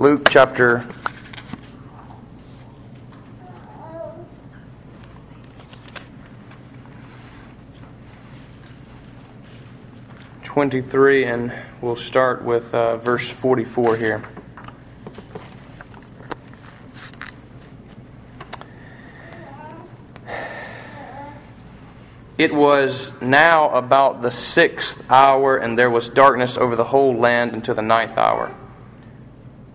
Luke chapter 23, and we'll start with uh, verse 44 here. It was now about the sixth hour, and there was darkness over the whole land until the ninth hour,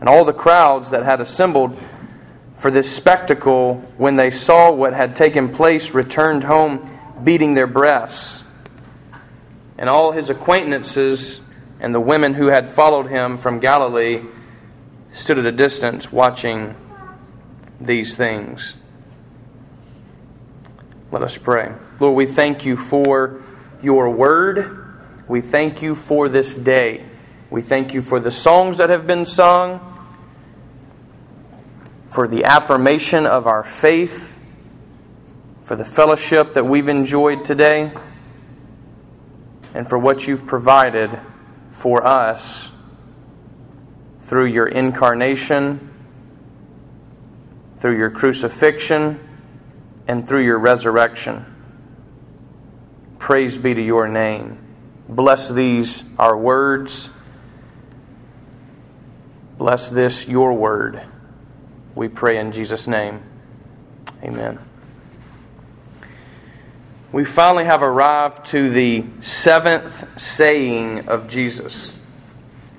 And all the crowds that had assembled for this spectacle, when they saw what had taken place, returned home beating their breasts and all his acquaintances and the women who had followed him from Galilee stood at a distance watching these things. Let us pray. Lord, we thank you for your word. We thank you for this day. We thank you for the songs that have been sung, for the affirmation of our faith, for the fellowship that we've enjoyed today and for what you've provided for us through your incarnation, through your crucifixion, and through your resurrection. Praise be to your name. Bless these, our words. Bless this, your word. We pray in Jesus' name. Amen we finally have arrived to the seventh saying of Jesus.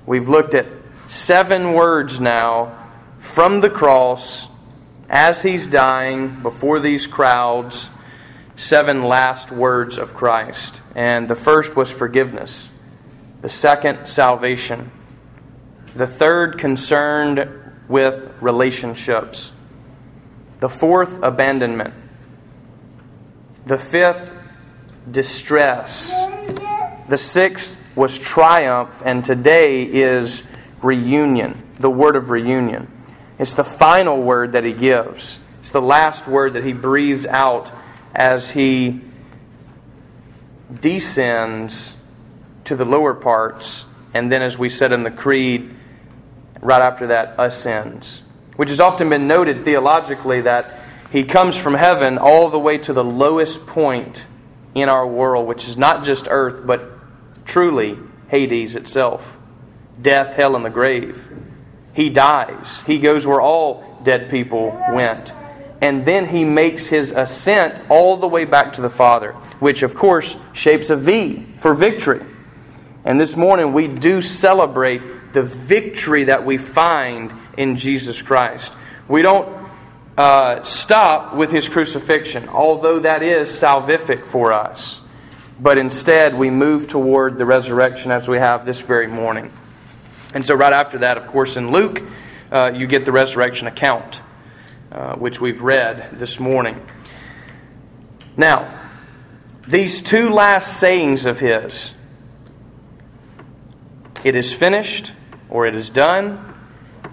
We've looked at seven words now from the cross as he's dying before these crowds, seven last words of Christ. And the first was forgiveness, the second, salvation, the third, concerned with relationships, the fourth, abandonment the fifth, distress. The sixth was triumph, and today is reunion, the word of reunion. It's the final word that he gives. It's the last word that he breathes out as he descends to the lower parts, and then, as we said in the Creed, right after that, ascends. Which has often been noted theologically that he comes from heaven all the way to the lowest point in our world, which is not just earth, but truly Hades itself death, hell, and the grave. He dies. He goes where all dead people went. And then he makes his ascent all the way back to the Father, which of course shapes a V for victory. And this morning we do celebrate the victory that we find in Jesus Christ. We don't uh, stop with his crucifixion, although that is salvific for us. But instead, we move toward the resurrection as we have this very morning. And so, right after that, of course, in Luke, uh, you get the resurrection account, uh, which we've read this morning. Now, these two last sayings of his, it is finished or it is done,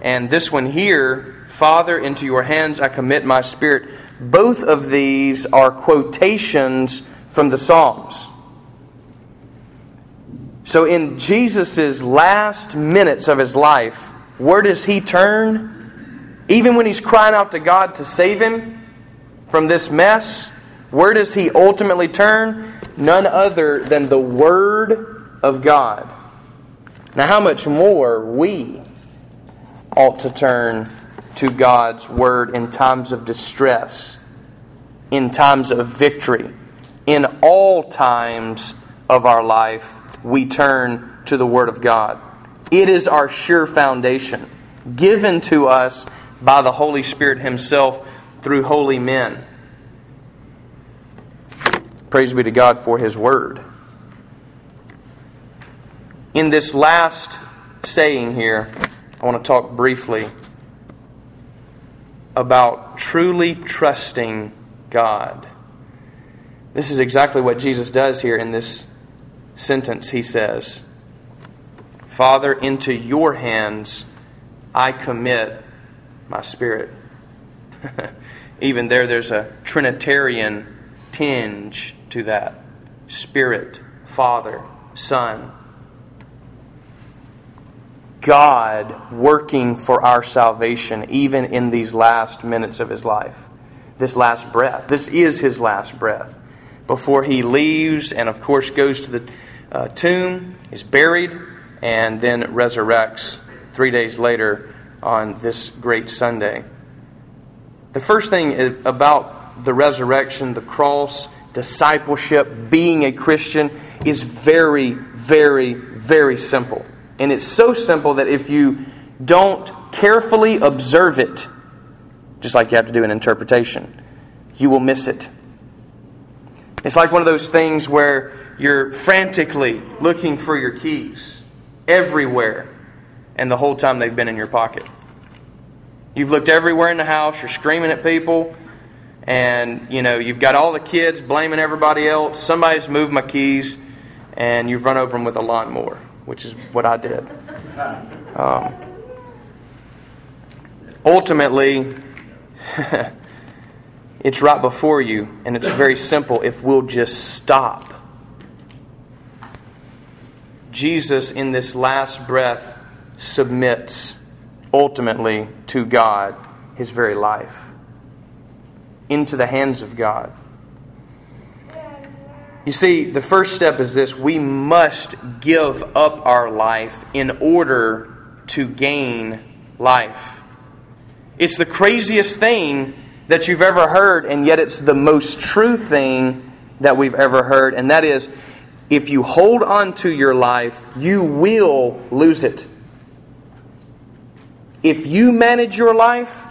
and this one here Father, into your hands I commit my spirit. Both of these are quotations from the Psalms. So, in Jesus' last minutes of his life, where does he turn? Even when he's crying out to God to save him from this mess, where does he ultimately turn? None other than the Word of God. Now, how much more we ought to turn to God's Word in times of distress, in times of victory. In all times of our life, we turn to the Word of God. It is our sure foundation, given to us by the Holy Spirit Himself through holy men. Praise be to God for His Word. In this last saying here, I want to talk briefly about truly trusting God. This is exactly what Jesus does here in this sentence. He says, Father, into your hands I commit my spirit. Even there, there's a Trinitarian tinge to that Spirit, Father, Son. God working for our salvation, even in these last minutes of his life, this last breath. This is his last breath before he leaves and, of course, goes to the uh, tomb, is buried, and then resurrects three days later on this great Sunday. The first thing about the resurrection, the cross, discipleship, being a Christian is very, very, very simple. And it's so simple that if you don't carefully observe it, just like you have to do an interpretation, you will miss it. It's like one of those things where you're frantically looking for your keys everywhere, and the whole time they've been in your pocket. You've looked everywhere in the house, you're screaming at people, and you know, you've got all the kids blaming everybody else. Somebody's moved my keys, and you've run over them with a lawnmower, which is what I did. Um, ultimately, it's right before you, and it's very simple if we'll just stop. Jesus, in this last breath, submits ultimately to God his very life, into the hands of God. You see, the first step is this we must give up our life in order to gain life. It's the craziest thing that you've ever heard, and yet it's the most true thing that we've ever heard, and that is if you hold on to your life, you will lose it. If you manage your life,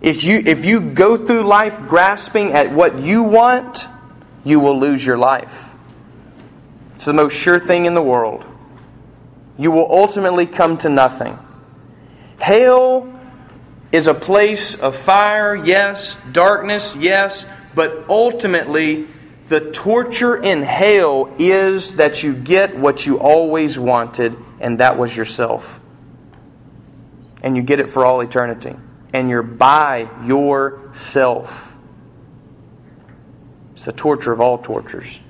if you, if you go through life grasping at what you want, you will lose your life. It's the most sure thing in the world. You will ultimately come to nothing. Hell is a place of fire, yes, darkness, yes, but ultimately, the torture in hell is that you get what you always wanted, and that was yourself. And you get it for all eternity. And you're by yourself. It's the torture of all tortures.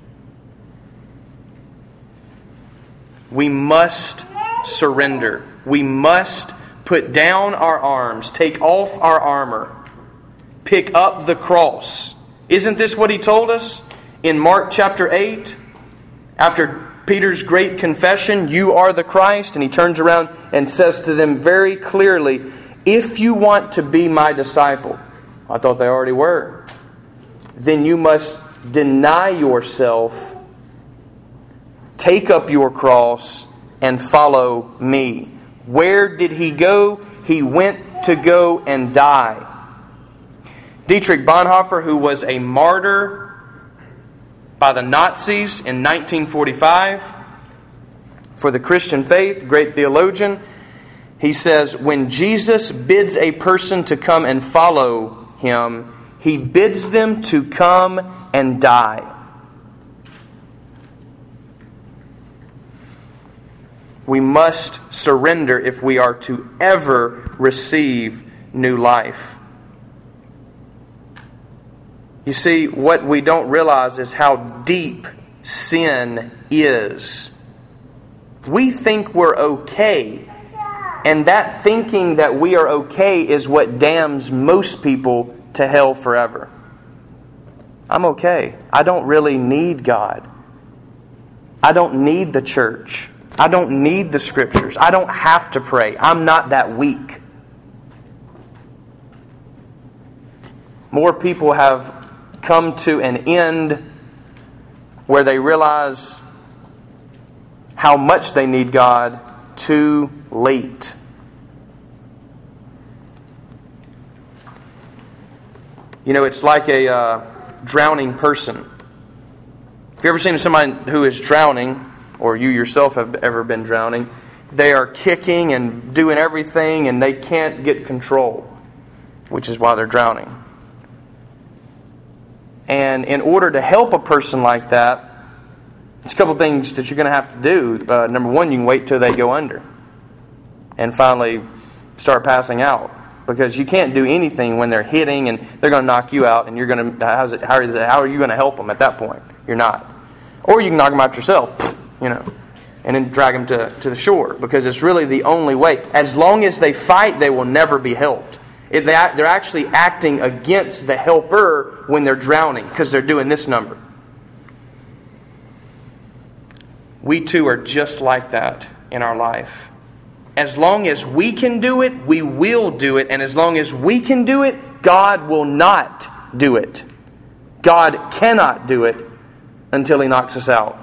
We must surrender. We must put down our arms, take off our armor, pick up the cross. Isn't this what he told us in Mark chapter 8? After Peter's great confession, You are the Christ, and he turns around and says to them very clearly, If you want to be my disciple, I thought they already were, then you must deny yourself, take up your cross, and follow me. Where did he go? He went to go and die. Dietrich Bonhoeffer, who was a martyr by the Nazis in 1945 for the Christian faith, great theologian, he says, When Jesus bids a person to come and follow him, he bids them to come and die. We must surrender if we are to ever receive new life. You see, what we don't realize is how deep sin is. We think we're okay, and that thinking that we are okay is what damns most people to hell forever. I'm okay. I don't really need God. I don't need the church. I don't need the scriptures. I don't have to pray. I'm not that weak. More people have come to an end where they realize how much they need God too late. You know, it's like a uh, drowning person. If you ever seen somebody who is drowning? or you yourself have ever been drowning, they are kicking and doing everything and they can't get control. which is why they're drowning. And in order to help a person like that, there's a couple things that you're going to have to do. Uh, number one, you can wait till they go under and finally start passing out because you can't do anything when they're hitting and they're going to knock you out and you're going to how's it, how, is it, how are you going to help them at that point? You're not. Or you can knock them out yourself you know and then drag them to, to the shore because it's really the only way. As long as they fight they will never be helped. It, they, they're actually acting against the helper when they're drowning because they're doing this number. We too are just like that in our life as long as we can do it, we will do it. And as long as we can do it, God will not do it. God cannot do it until He knocks us out.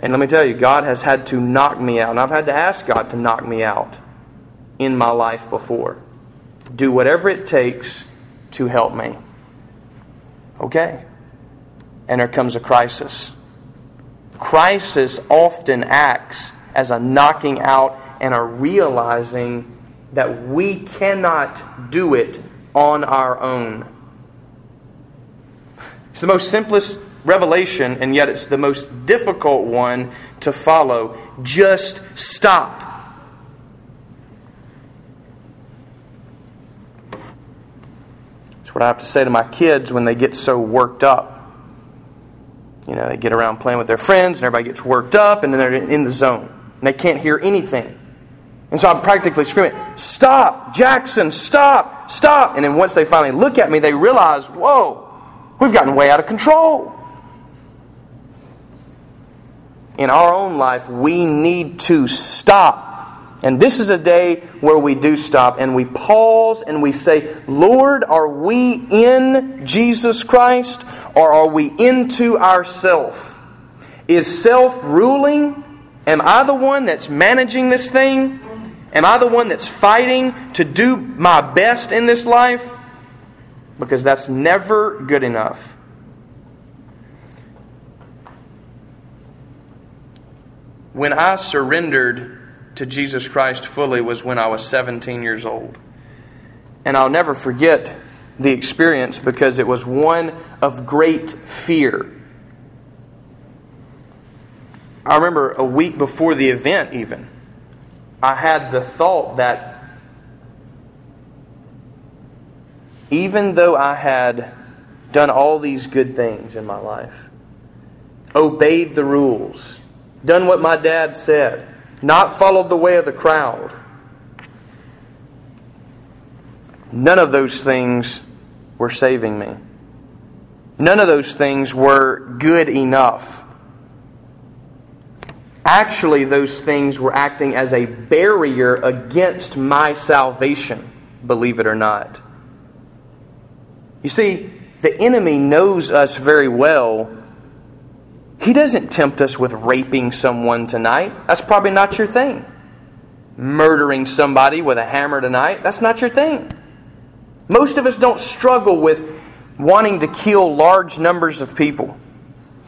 And let me tell you, God has had to knock me out. And I've had to ask God to knock me out in my life before. Do whatever it takes to help me. Okay. And there comes a crisis. Crisis often acts as a knocking out and a realizing that we cannot do it on our own. It's the most simplest revelation, and yet it's the most difficult one to follow. Just stop. That's what I have to say to my kids when they get so worked up. You know, they get around playing with their friends, and everybody gets worked up, and then they're in the zone and they can't hear anything. And so I'm practically screaming, Stop, Jackson, stop, stop. And then once they finally look at me, they realize, Whoa, we've gotten way out of control. In our own life, we need to stop. And this is a day where we do stop and we pause and we say, Lord, are we in Jesus Christ or are we into ourself? Is self ruling Am I the one that's managing this thing? Am I the one that's fighting to do my best in this life? Because that's never good enough. When I surrendered to Jesus Christ fully was when I was 17 years old. And I'll never forget the experience because it was one of great fear. I remember a week before the event, even, I had the thought that even though I had done all these good things in my life, obeyed the rules, done what my dad said, not followed the way of the crowd, none of those things were saving me. None of those things were good enough Actually, those things were acting as a barrier against my salvation, believe it or not. You see, the enemy knows us very well. He doesn't tempt us with raping someone tonight. That's probably not your thing. Murdering somebody with a hammer tonight, that's not your thing. Most of us don't struggle with wanting to kill large numbers of people.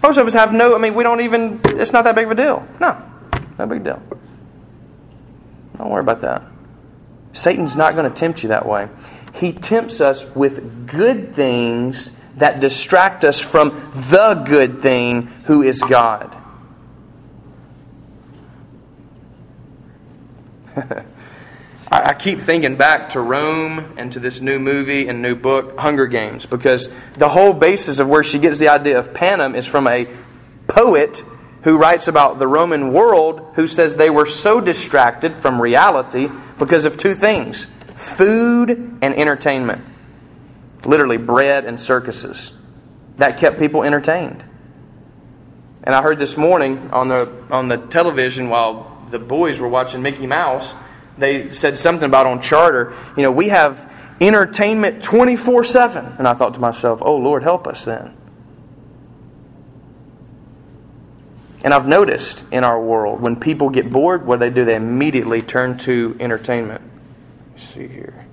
Most of us have no, I mean, we don't even, it's not that big of a deal. No, no big deal. Don't worry about that. Satan's not going to tempt you that way. He tempts us with good things that distract us from the good thing who is God. I, keep thinking back to Rome and to this new movie and new book, Hunger Games, because the whole basis of where she gets the idea of Panem is from a poet who writes about the Roman world who says they were so distracted from reality because of two things food and entertainment. Literally, bread and circuses. That kept people entertained. And I heard this morning on the, on the television while the boys were watching Mickey Mouse they said something about on charter, you know, we have entertainment 24 7. And I thought to myself, oh, Lord, help us then. And I've noticed in our world, when people get bored, what do they do? They immediately turn to entertainment. Let's see here.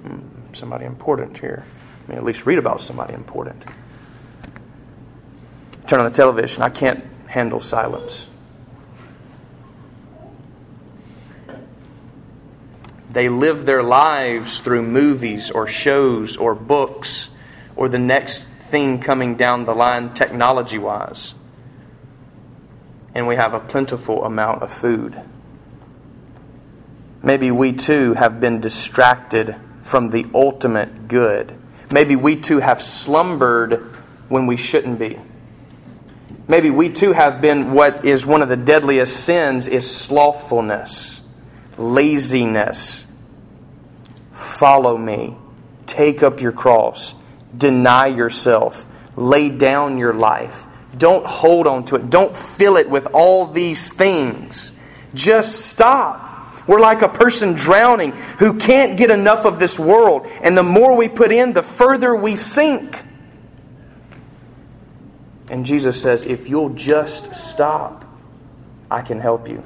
Hmm, somebody important here. I mean, at least read about somebody important. Turn on the television. I can't handle silence. They live their lives through movies or shows or books or the next thing coming down the line technology wise. And we have a plentiful amount of food. Maybe we too have been distracted from the ultimate good. Maybe we too have slumbered when we shouldn't be. Maybe we too have been what is one of the deadliest sins is slothfulness, laziness. Follow me. Take up your cross. Deny yourself. Lay down your life. Don't hold on to it. Don't fill it with all these things. Just stop. We're like a person drowning who can't get enough of this world. And the more we put in, the further we sink. And Jesus says, if you'll just stop, I can help you.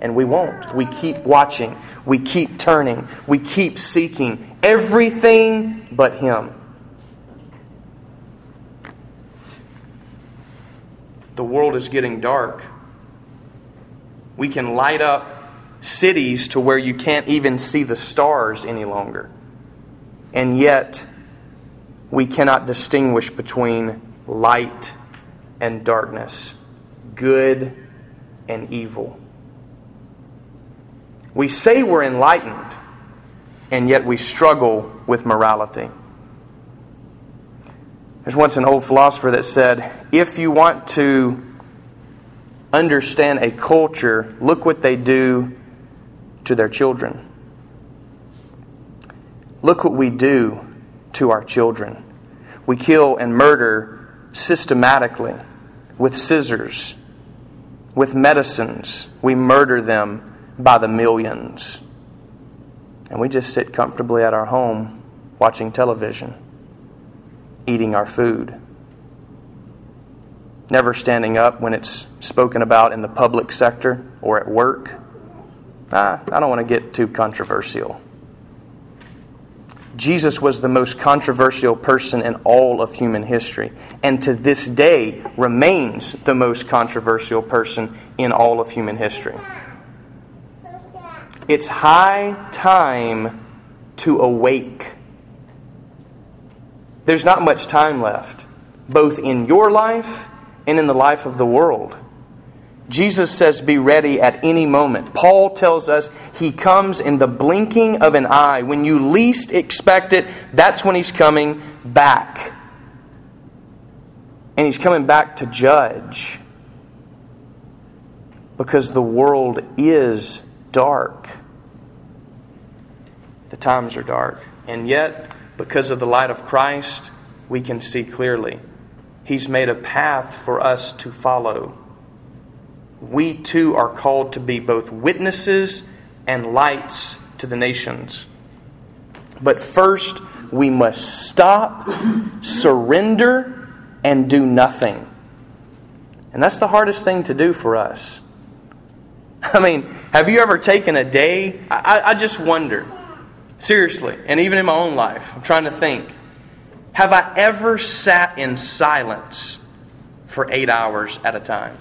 And we won't. We keep watching. We keep turning. We keep seeking everything but Him. The world is getting dark. We can light up cities to where you can't even see the stars any longer. And yet, we cannot distinguish between light and darkness, good and evil. We say we're enlightened, and yet we struggle with morality. There's once an old philosopher that said, if you want to understand a culture, look what they do to their children. Look what we do to our children. We kill and murder systematically with scissors, with medicines. We murder them by the millions. And we just sit comfortably at our home watching television eating our food. Never standing up when it's spoken about in the public sector or at work. Ah, I don't want to get too controversial. Jesus was the most controversial person in all of human history, and to this day remains the most controversial person in all of human history. It's high time to awake there's not much time left, both in your life and in the life of the world. Jesus says, Be ready at any moment. Paul tells us he comes in the blinking of an eye. When you least expect it, that's when he's coming back. And he's coming back to judge. Because the world is dark. The times are dark. And yet, because of the light of Christ, we can see clearly. He's made a path for us to follow. We too are called to be both witnesses and lights to the nations. But first, we must stop, surrender, and do nothing. And that's the hardest thing to do for us. I mean, have you ever taken a day? I, I just wonder Seriously, and even in my own life, I'm trying to think. Have I ever sat in silence for eight hours at a time?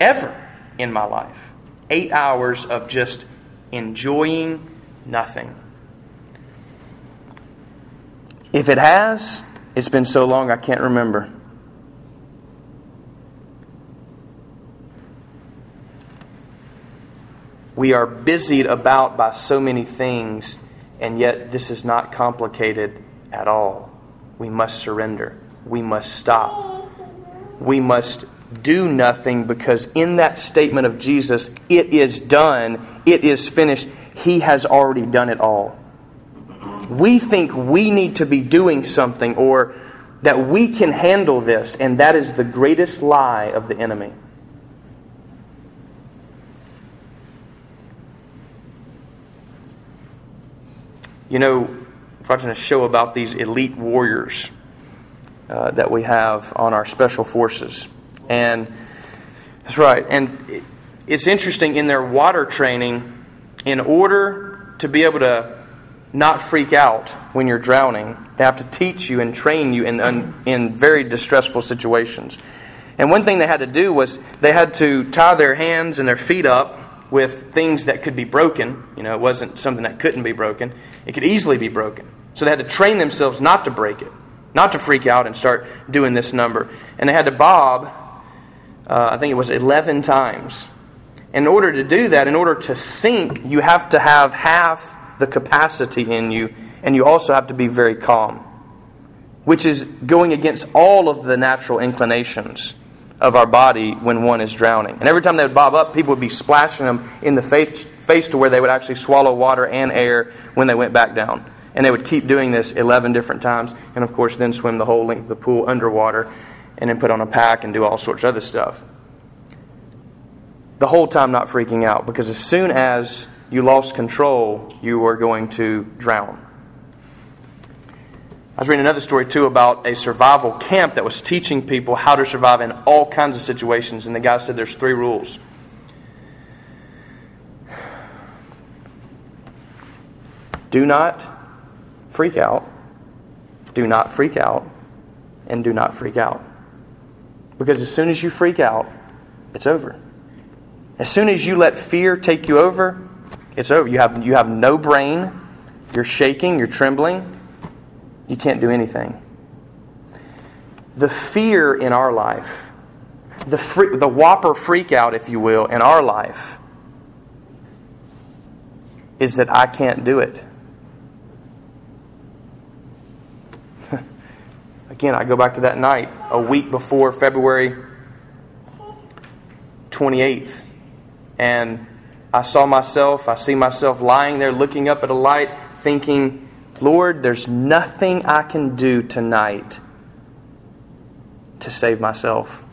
Ever in my life. Eight hours of just enjoying nothing. If it has, it's been so long I can't remember. We are busied about by so many things and yet, this is not complicated at all. We must surrender. We must stop. We must do nothing because, in that statement of Jesus, it is done, it is finished, He has already done it all. We think we need to be doing something or that we can handle this, and that is the greatest lie of the enemy. You know, watching a show about these elite warriors uh, that we have on our special forces. And that's right. And it's interesting in their water training, in order to be able to not freak out when you're drowning, they have to teach you and train you in, in very distressful situations. And one thing they had to do was they had to tie their hands and their feet up with things that could be broken. You know, it wasn't something that couldn't be broken. It could easily be broken. So they had to train themselves not to break it, not to freak out and start doing this number. And they had to bob, uh, I think it was 11 times. In order to do that, in order to sink, you have to have half the capacity in you, and you also have to be very calm, which is going against all of the natural inclinations of our body when one is drowning. And every time they would bob up, people would be splashing them in the face, face to where they would actually swallow water and air when they went back down. And they would keep doing this 11 different times, and of course, then swim the whole length of the pool underwater, and then put on a pack and do all sorts of other stuff. The whole time not freaking out, because as soon as you lost control, you were going to drown. I was reading another story too about a survival camp that was teaching people how to survive in all kinds of situations. And the guy said there's three rules. Do not freak out, do not freak out, and do not freak out. Because as soon as you freak out, it's over. As soon as you let fear take you over, it's over. You have, you have no brain, you're shaking, you're trembling you can't do anything. The fear in our life, the, free, the whopper freak out, if you will, in our life, is that I can't do it. Again, I go back to that night, a week before February 28th, and I saw myself, I see myself lying there looking up at a light, thinking, Lord, there's nothing I can do tonight to save myself.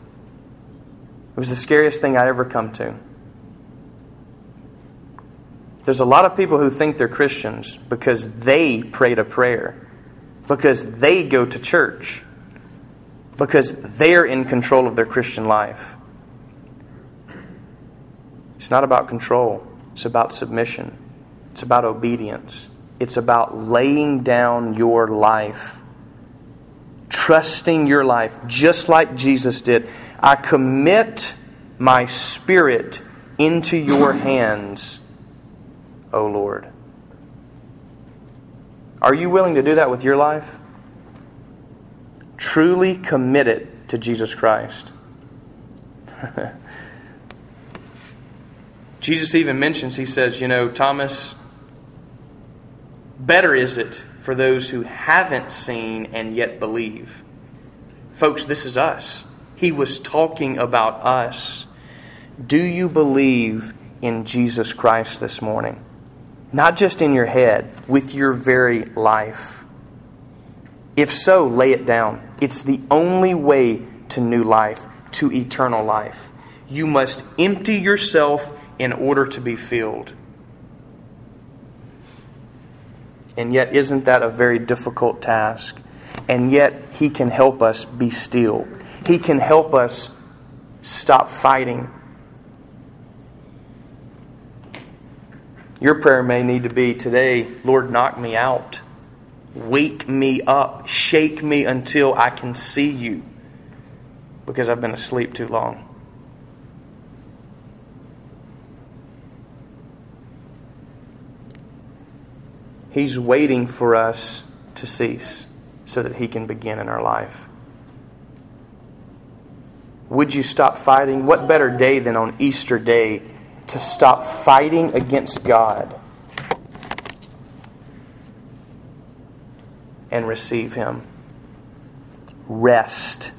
It was the scariest thing I ever come to. There's a lot of people who think they're Christians because they prayed a prayer, because they go to church, because they're in control of their Christian life. It's not about control, it's about submission, it's about obedience. It's about laying down your life, trusting your life, just like Jesus did. I commit my spirit into your hands, O Lord. Are you willing to do that with your life? Truly commit it to Jesus Christ. Jesus even mentions, he says, you know, Thomas, Better is it for those who haven't seen and yet believe. Folks, this is us. He was talking about us. Do you believe in Jesus Christ this morning? Not just in your head, with your very life. If so, lay it down. It's the only way to new life, to eternal life. You must empty yourself in order to be filled. And yet, isn't that a very difficult task? And yet, He can help us be still. He can help us stop fighting. Your prayer may need to be today, Lord, knock me out. Wake me up. Shake me until I can see you because I've been asleep too long. He's waiting for us to cease so that He can begin in our life. Would you stop fighting? What better day than on Easter Day to stop fighting against God and receive Him? Rest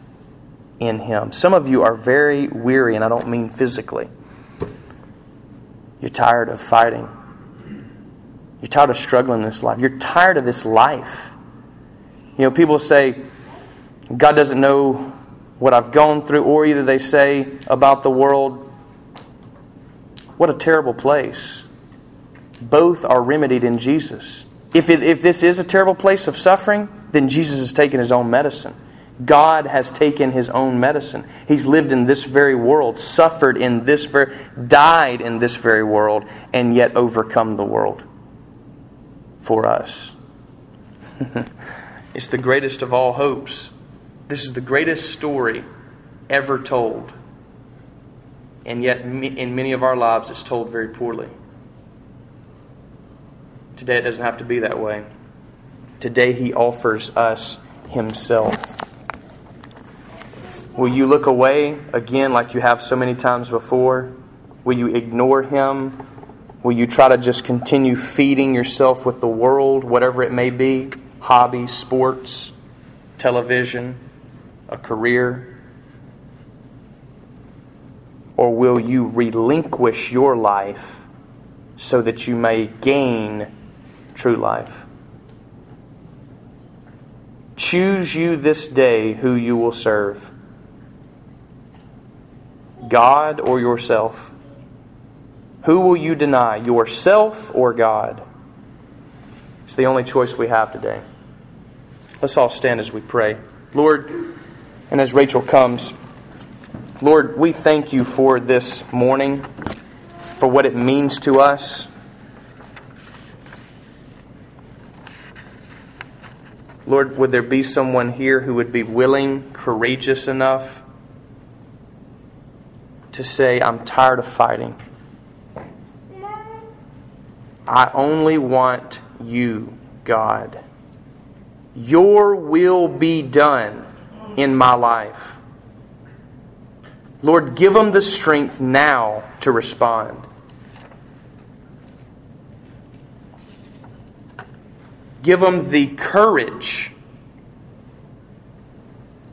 in Him. Some of you are very weary, and I don't mean physically. You're tired of fighting. You're tired of struggling in this life. You're tired of this life. You know, people say, God doesn't know what I've gone through, or either they say about the world, what a terrible place. Both are remedied in Jesus. If, it, if this is a terrible place of suffering, then Jesus has taken his own medicine. God has taken his own medicine. He's lived in this very world, suffered in this very, died in this very world, and yet overcome the world for us. it's the greatest of all hopes. This is the greatest story ever told. And yet, in many of our lives, it's told very poorly. Today, it doesn't have to be that way. Today, He offers us Himself. Will you look away again like you have so many times before? Will you ignore Him? Will you try to just continue feeding yourself with the world, whatever it may be hobbies, sports, television, a career? Or will you relinquish your life so that you may gain true life? Choose you this day who you will serve God or yourself. Who will you deny, yourself or God? It's the only choice we have today. Let's all stand as we pray. Lord, and as Rachel comes, Lord, we thank you for this morning, for what it means to us. Lord, would there be someone here who would be willing, courageous enough to say, I'm tired of fighting? I only want you, God. Your will be done in my life. Lord, give them the strength now to respond. Give them the courage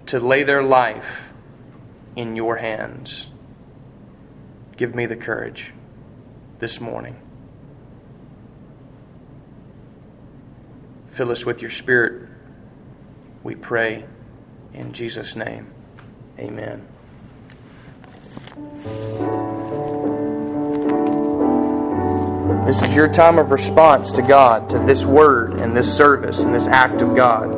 to lay their life in your hands. Give me the courage this morning. Fill us with your Spirit, we pray. In Jesus' name, amen. This is your time of response to God, to this word and this service and this act of God.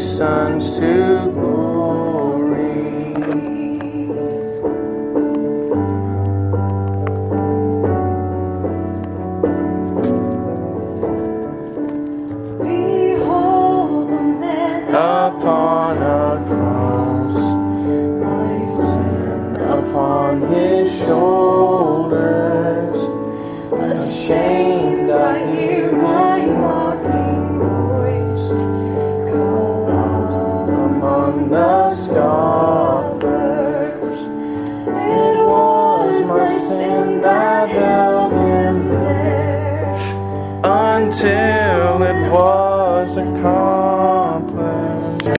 Shoulders. Ashamed, I hear